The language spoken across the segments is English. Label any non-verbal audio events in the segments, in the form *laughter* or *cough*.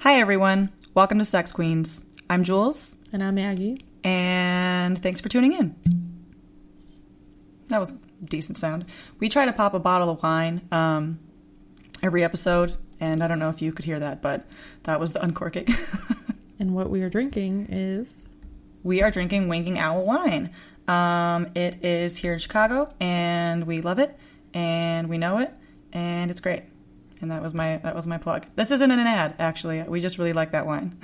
Hi, everyone. Welcome to Sex Queens. I'm Jules, And I'm Aggie. and thanks for tuning in. That was decent sound. We try to pop a bottle of wine um, every episode, and I don't know if you could hear that, but that was the uncorking. *laughs* And what we are drinking is we are drinking Winking Owl wine. Um, it is here in Chicago, and we love it, and we know it, and it's great. And that was my that was my plug. This isn't an ad, actually. We just really like that wine.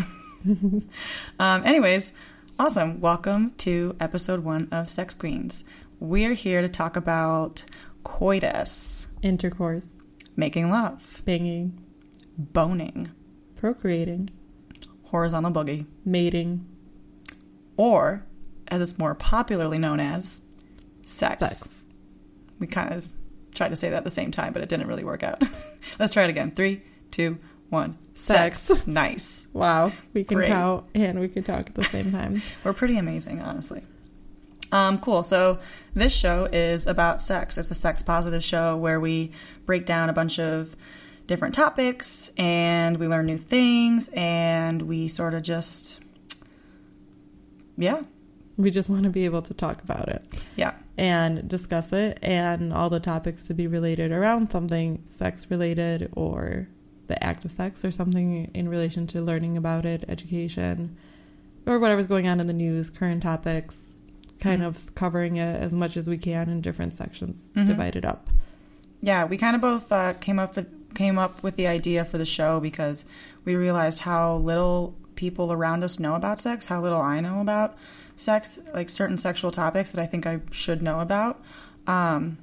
*laughs* um, anyways, awesome. Welcome to episode one of Sex Queens. We are here to talk about coitus, intercourse, making love, banging, boning, procreating, horizontal boogie, mating, or as it's more popularly known as, sex. sex. We kind of tried to say that at the same time, but it didn't really work out. *laughs* *laughs* Let's try it again. Three, two, one. Sex. nice. *laughs* Wow. We can Great. count and we can talk at the same time. *laughs* We're pretty amazing, honestly. Um, cool. So this show is about sex. It's a sex positive show where we break down a bunch of different topics and we learn new things and we sort of just, yeah, we just want to be able to talk about it yeah, and discuss it and all the topics to be related around something sex related or the act of sex or something in relation to learning about it, education, or whatever's going on in the news, current topics, kind Mhm. of covering it as much as we can in different sections, Mhm. divided up. yeah. We kind of both uh, came up with came up with the idea for the show because we realized how little people around us know about sex, how little I know about sex, like certain sexual topics that I think I should know about. Um,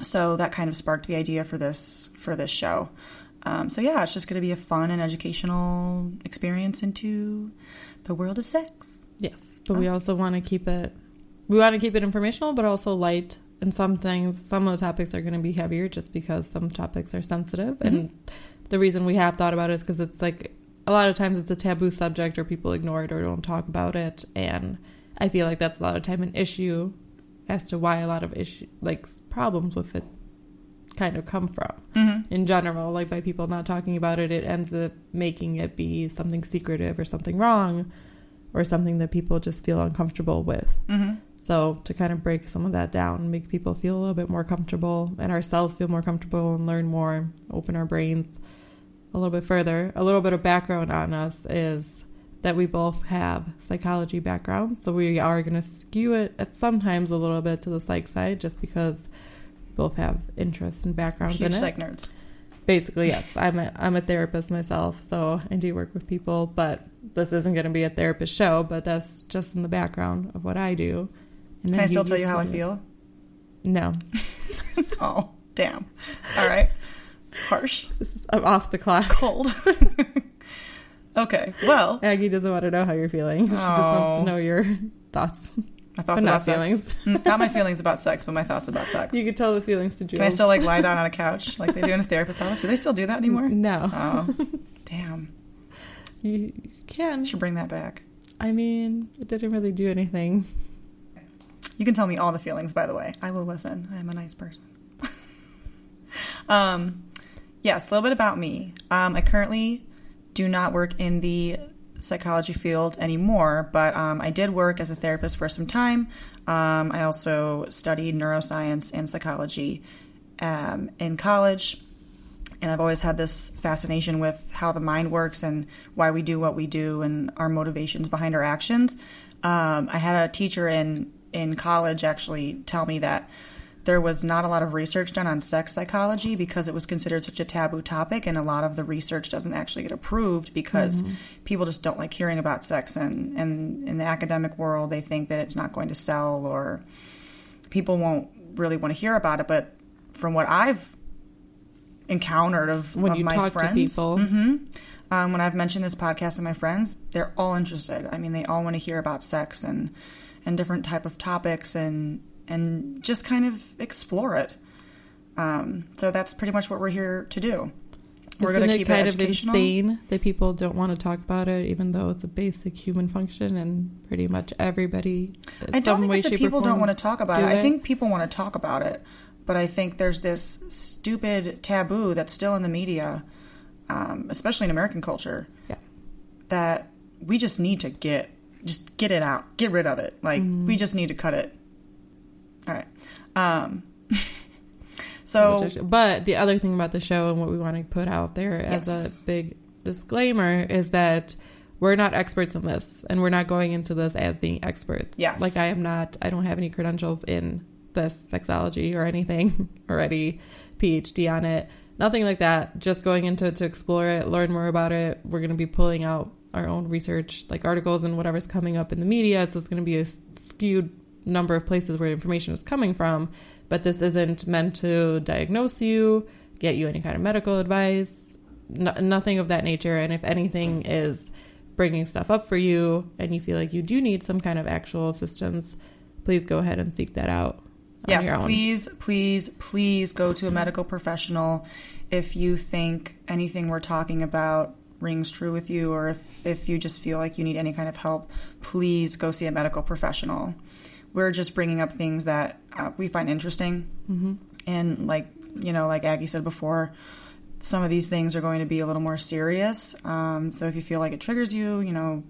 so that kind of sparked the idea for this for this show. Um, so yeah, it's just going to be a fun and educational experience into the world of sex. Yes, but we also want to keep it. We want to keep it informational, but also light. And some things, some of the topics are going to be heavier, just because some topics are sensitive. And the reason we have thought about it is because it's like a lot of times it's a taboo subject, or people ignore it or don't talk about it. And I feel like that's a lot of time an issue as to why a lot of issue like problems with it kind of come from Mm-hmm. in general, like by people not talking about it, it ends up making it be something secretive or something wrong or something that people just feel uncomfortable with. Mm-hmm. So to kind of break some of that down, make people feel a little bit more comfortable and ourselves feel more comfortable and learn more, open our brains a little bit further. A little bit of background on us is that we both have psychology backgrounds, so we are going to skew it at sometimes a little bit to the psych side just because we both have interests and backgrounds Huge in it psych nerds. basically yes i'm a, I'm a therapist myself so i do work with people but this isn't going to be a therapist show but that's just in the background of what i do and Can then I still you tell you how I feel? no *laughs* Oh, damn. All right. Harsh. this is, i'm off the clock Cold. *laughs* okay. Well, aggie doesn't want to know how you're feeling she just wants Oh. to know your thoughts my thoughts But not about feelings. sex. Mm, not my feelings about sex, but my thoughts about sex. you could tell the feelings to Jules. Can I still like lie down on a *laughs* couch like they do in a therapist's office? Do they still do that anymore? no Oh, *laughs* damn. you, you can Should bring that back. i mean it didn't really do anything You can tell me all the feelings, by the way. I will listen. I'm a nice person. *laughs* um, yes, a little bit about me. Um, I currently do not work in the psychology field anymore, but um, I did work as a therapist for some time. Um, I also studied neuroscience and psychology um, in college. And I've always had this fascination with how the mind works and why we do what we do and our motivations behind our actions. Um, I had a teacher in in college actually tell me that there was not a lot of research done on sex psychology because it was considered such a taboo topic, and a lot of the research doesn't actually get approved because people just don't like hearing about sex. And, and in the academic world, they think that it's not going to sell or people won't really want to hear about it. But from what I've encountered of, When of you my talk to friends, people. hmm Um, when I've mentioned this podcast to my friends, they're all interested. I mean, they all want to hear about sex and and different type of topics and and just kind of explore it. Um, so that's pretty much what we're here to do. We're Isn't going to it keep kind it of insane that people don't want to talk about it, even though it's a basic human function and pretty much everybody. I don't think way, it's that people don't want to talk about do it. I think people want to talk about it, but I think there's this stupid taboo that's still in the media, um, especially in American culture, Yeah. that we just need to get just get it out, get rid of it. Like Mm-hmm. we just need to cut it. All right. Um, *laughs* so Which I should- but the other thing about the show and what we want to put out there as a big disclaimer is that we're not experts in this and we're not going into this as being experts. Yes. Like I am not I don't have any credentials in this sexology or anything or any PhD on it. Nothing like that. Just going into it to explore it, learn more about it. We're going to be pulling out our own research, like articles and whatever's coming up in the media. So it's going to be a skewed number of places where information is coming from. But this isn't meant to diagnose you, get you any kind of medical advice, no, nothing of that nature. And if anything is bringing stuff up for you and you feel like you do need some kind of actual assistance, please go ahead and seek that out. Yes, please, please, please go to a medical professional if you think anything we're talking about rings true with you, or if, if you just feel like you need any kind of help, please go see a medical professional. We're just bringing up things that uh, we find interesting. Mm-hmm. And, like, you know, like Aggie said before, some of these things are going to be a little more serious. Um, so if you feel like it triggers you, you know,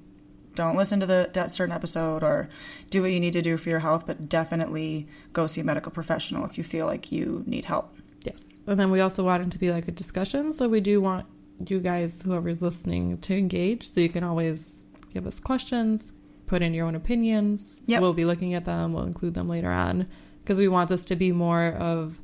don't listen to the that certain episode or do what you need to do for your health, but definitely go see a medical professional if you feel like you need help. Yes. And then we also want it to be like a discussion. So we do want you guys, whoever's listening, to engage. So you can always give us questions, put in your own opinions. Yep. We'll be looking at them. We'll include them later on because we want this to be more of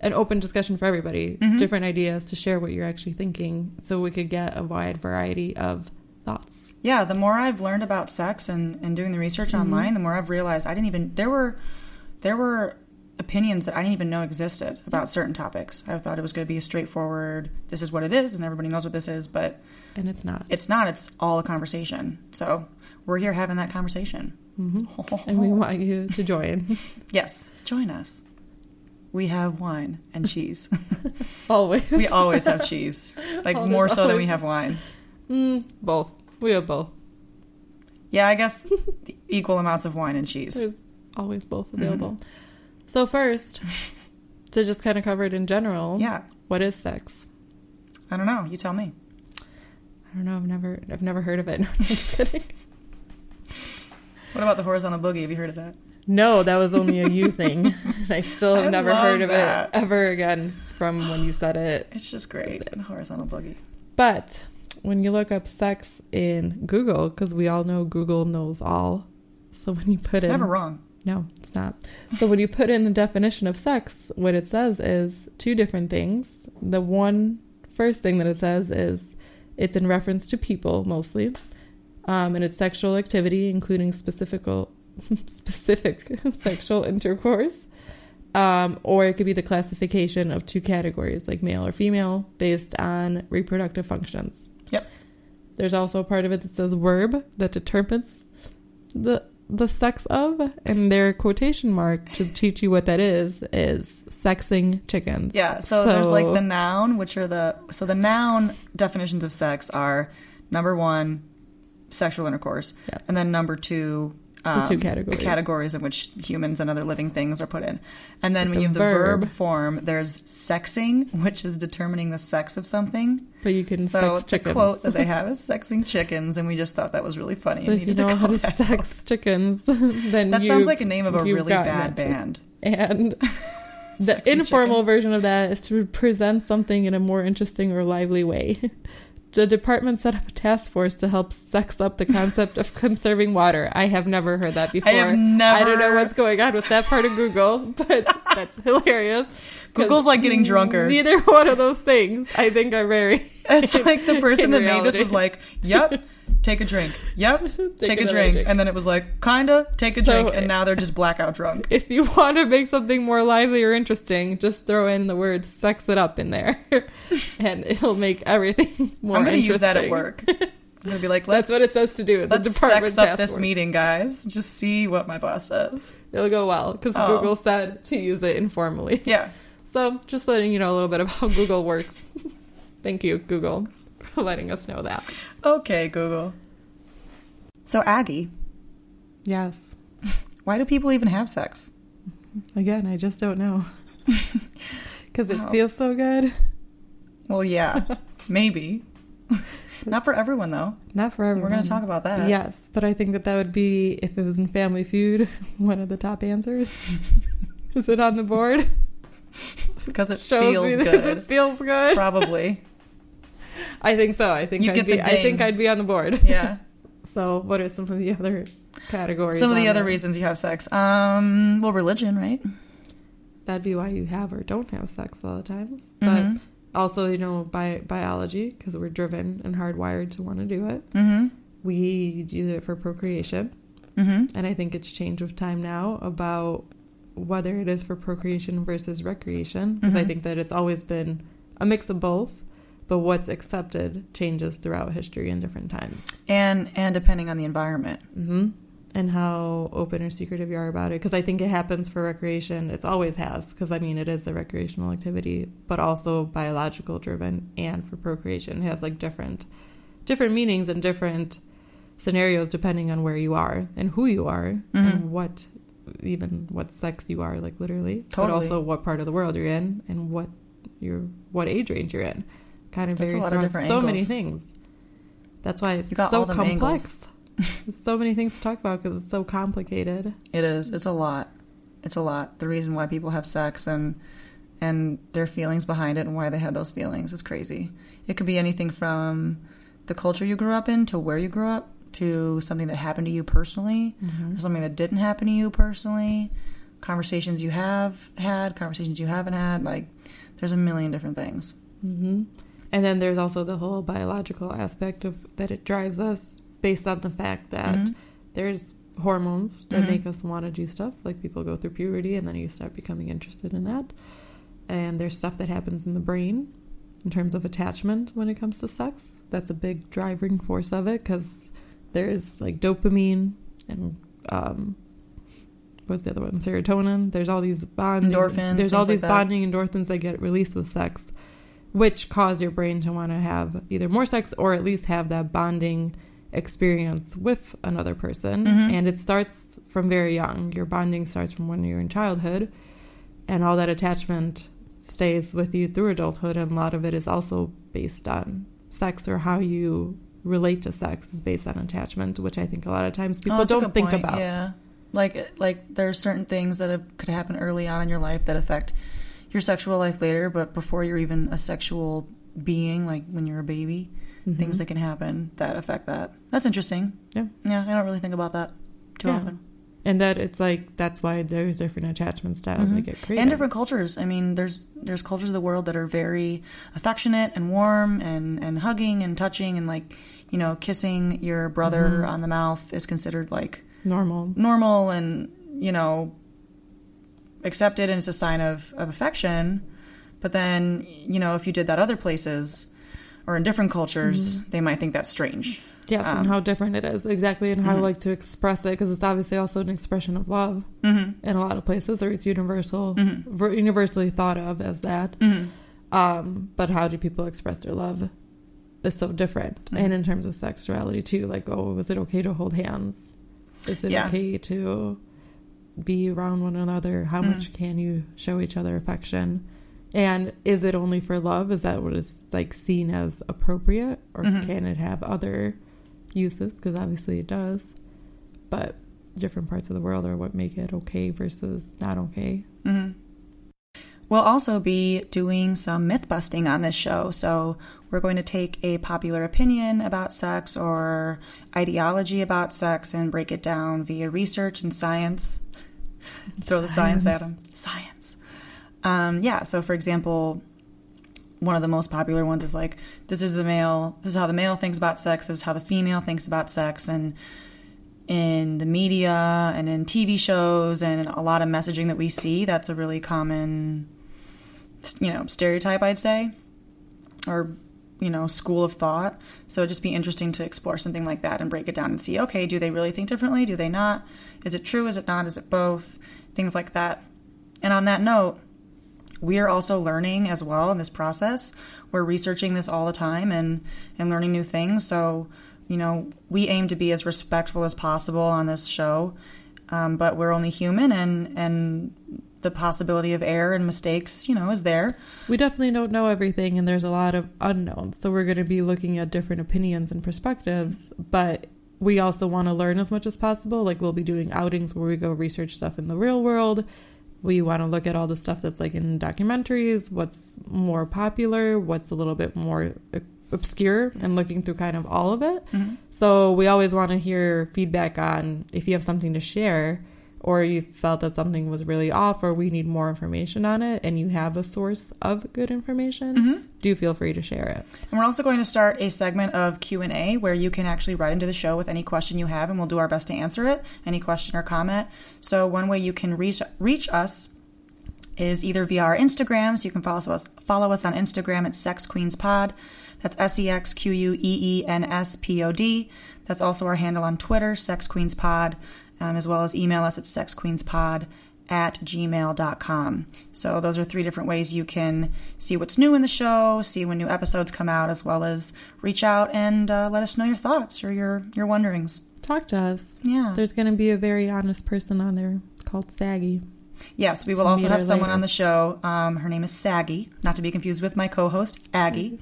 an open discussion for everybody, mm-hmm. different ideas to share what you're actually thinking so we could get a wide variety of thoughts. Yeah, the more I've learned about sex and, and doing the research mm-hmm. online, the more I've realized I didn't even there were there were opinions that I didn't even know existed about certain topics. I thought it was going to be a straightforward this is what it is and everybody knows what this is, but And it's not. it's not. It's all a conversation. So, we're here having that conversation. and we want you to join. *laughs* Yes, join us. We have wine and cheese. *laughs* always. we always have cheese, like Oh, more so than we have wine. Mm, both. We have both. Yeah, I guess equal amounts of wine and cheese. There's always both Mm-hmm. available. So first, to just kind of cover it in general. Yeah, What is sex? I don't know. You tell me. I don't know. I've never, I've never heard of it. *laughs* No, I'm just kidding. What about the horizontal boogie? Have you heard of that? No, that was only a you *laughs* thing. *laughs* I still have I never heard of that. it ever again from when you said it. It's just great. The horizontal boogie. But when you look up sex in Google, because we all know Google knows all. So when you put in Never wrong. No, it's not. So when you put in the definition of sex, what it says is two different things. The one first thing that it says is it's in reference to people mostly, um, and it's sexual activity, including *laughs* specific specific *laughs* sexual intercourse, um, or it could be the classification of two categories, like male or female, based on reproductive functions. Yep. There's also a part of it that says verb that determines the the sex of, and their quotation mark to teach you what that is is sexing chickens. Yeah. So, there's like the noun, which are the so the noun definitions of sex are number one, sexual intercourse, Yep. and then number two. Um, two categories. The categories in which humans and other living things are put in. And then But when the you have the verb. verb- form, there's sexing, *laughs* which is determining the sex of something. But you can So the chickens. quote that they have is *laughs* sexing chickens, and we just thought that was really funny. so if you know to how to sex chickens, *laughs* then That sounds like a name of a really bad it. band. And the informal chickens. version of that is to present something in a more interesting or lively way. The department set up a task force to help sex up the concept of *laughs* conserving water. I have never heard that before. I have never. I don't know what's going on with that part of Google, *laughs* but that's hilarious. Google's like getting drunker. Neither one of those things I think are very It's like the *laughs* person that made this was like, "Yep, take a drink. Yep, *laughs* take, a drink. drink. and then it was like, "Kinda, take a So- drink," and now they're just blackout drunk. *laughs* if you want to make something more lively or interesting, just throw in the word "sex it up" in there, and it'll make everything more. I'm gonna use that at work. I'm gonna be like, "Let's That's what it says to do. The let's department sex up this force. meeting, guys. Just see what my boss does." It'll go well because Oh. Google said to use it informally. Yeah. So just letting you know a little bit of how Google works. Thank you, Google, *laughs* for letting us know that. Okay, Google. So Aggie, Yes. *laughs* why do people even have sex? Again, I just don't know. *laughs* Because it Wow. feels so good. Well, yeah, maybe. Not for everyone though. Not for everyone. We're gonna talk about that. Yes, but I think that that would be if it was in Family Feud, one of the top answers. Is it on the board? because it Shows feels me good. It feels good. Probably. I think so. I think You I'd be. the I think. I'd be on the board. Yeah. *laughs* So, what are some of the other categories? Some of the other there? reasons you have sex. Um, well, religion, right? That'd be why you have or don't have sex a lot of times. Mhm. But also, you know, by biology, because we're driven and hardwired to want to do it. Mm-hmm. We do it for procreation. Mm-hmm. And I think it's changed with time now about whether it is for procreation versus recreation. Because I Mhm. think that it's always been a mix of both, but what's accepted changes throughout history in different times. And and depending on the environment. hmm And how open or secretive you are about it. Because I think it happens for recreation. It's always has. Because I mean, it is a recreational activity, but also biological driven and for procreation. It has like different, different meanings and different scenarios depending on where you are and who you are Mhm. and what, even what sex you are, like literally. Totally. But also what part of the world you're in and what your what age range you're in. Kind of That's varies lot of throughout different so many things. That's why it's so complex. *laughs* So many things to talk about because it's so complicated. It is. It's a lot. It's a lot. The reason why people have sex and and their feelings behind it and why they have those feelings is crazy. It could be anything from the culture you grew up in to where you grew up to something that happened to you personally or something that didn't happen to you personally. Conversations you have had, conversations you haven't had. Like, there's a million different things. hmm And then there's also the whole biological aspect of that it drives us based on the fact that Mhm. there's hormones that Mhm. make us want to do stuff. Like people go through puberty and then you start becoming interested in that. And there's stuff that happens in the brain in terms of attachment when it comes to sex. That's a big driving force of it because there's like dopamine and um, what's the other one? Serotonin. There's all these bonding. Endorphins, There's all these like bonding endorphins that get released with sex, which cause your brain to want to have either more sex or at least have that bonding experience with another person. Mhm. And it starts from very young. Your bonding starts from when you're in childhood, and all that attachment stays with you through adulthood. And a lot of it is also based on sex or how you relate to sex is based on attachment, which I think a lot of times people Oh, don't think point. about. Yeah, like like there's certain things that have, could happen early on in your life that affect your sexual life later, but before you're even a sexual being, like when you're a baby, Mhm. things that can happen that affect that. That's interesting. Yeah. Yeah, I don't really think about that too Yeah. often. And that it's like that's why there's different attachment styles Mhm. that get created. And different cultures. I mean, there's there's cultures of the world that are very affectionate and warm and and hugging and touching and like you know kissing your brother Mhm. on the mouth is considered like normal. normal and you know accepted and it's a sign of, of affection but then you know if you did that other places or in different cultures they might think that's strange Yes, Um, and how different it is exactly, and how Mhm. I like to express it because it's obviously also an expression of love mm-hmm. in a lot of places, or it's universal, Mhm. ver- universally thought of as that. Mm-hmm. Um, but how do people express their love is so different, Mhm. and in terms of sexuality too. Like, oh, is it okay to hold hands? Is it Yeah. okay to be around one another? How Mhm. much can you show each other affection? And is it only for love? Is that what is like seen as appropriate, or Mhm. can it have other uses? Because obviously it does, but different parts of the world are what make it okay versus not okay. Mm-hmm. We'll also be doing some myth busting on this show. So, we're going to take a popular opinion about sex or ideology about sex and break it down via research and science. Throw the science at them. Science. Um, yeah. So, for example, one of the most popular ones is like this is the male this is how the male thinks about sex this is how the female thinks about sex and in the media and in TV shows and a lot of messaging that we see that's a really common you know stereotype I'd say or you know school of thought. So it'd just be interesting to explore something like that and break it down and see okay do they really think differently? Do they not? Is it true? Is it not? Is it both? Things like that. And on that note we are also learning as well in this process. We're researching this all the time and, and learning new things. So, you know, we aim to be as respectful as possible on this show, um, but we're only human and, and the possibility of error and mistakes, you know, is there. We definitely don't know everything and there's a lot of unknowns. So we're going to be looking at different opinions and perspectives, but we also want to learn as much as possible. Like we'll be doing outings where we go research stuff in the real world we want to look at all the stuff that's like in documentaries, what's more popular, what's a little bit more obscure, and looking through kind of all of it. Mm-hmm. So we always want to hear feedback on if you have something to share or you felt that something was really off or we need more information on it and you have a source of good information mm-hmm. do feel free to share it. And we're also going to start a segment of q&a where you can actually write into the show with any question you have and we'll do our best to answer it any question or comment. So one way you can reach, reach us is either via our instagram. So you can follow us follow us on instagram at sex queens pod that's s-e-x-q-u-e-e-n-s-p-o-d that's also our handle on twitter sex queens pod um, as well as email us at sexqueenspod at gmail.com. So those are three different ways you can see what's new in the show, see when new episodes come out, as well as reach out and uh, let us know your thoughts or your, your wonderings. Talk to us. Yeah. There's going to be a very honest person on there called Saggy. Yes, we will also have someone later. on the show. Um, her name is Saggy, not to be confused with my co-host Aggie,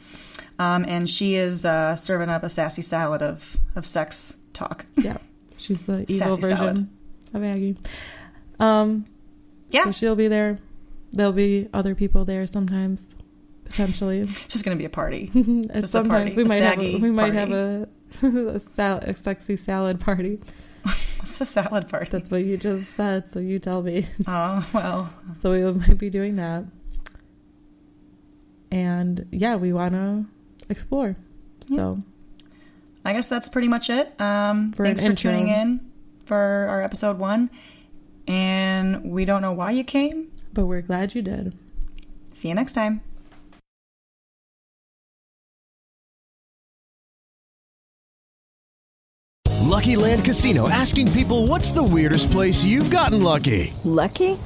um, and she is uh, serving up a sassy salad of of sex talk. Yeah. *laughs* She's the evil Sassy version salad. of Aggie. Um, yeah. So she'll be there. There'll be other people there sometimes, potentially. *laughs* It's just gonna be a party. *laughs* and sometimes party. we might have a, we might have a a, sal- a sexy salad party. What's a salad party? That's what you just said, so you tell me. *laughs* Oh well. So we might be doing that, and yeah, we want to explore. Yeah. So I guess that's pretty much it. Um, for thanks for intro. tuning in for our episode one. And we don't know why you came, but we're glad you did. See you next time. Lucky Land Casino asking people what's the weirdest place you've gotten lucky? Lucky?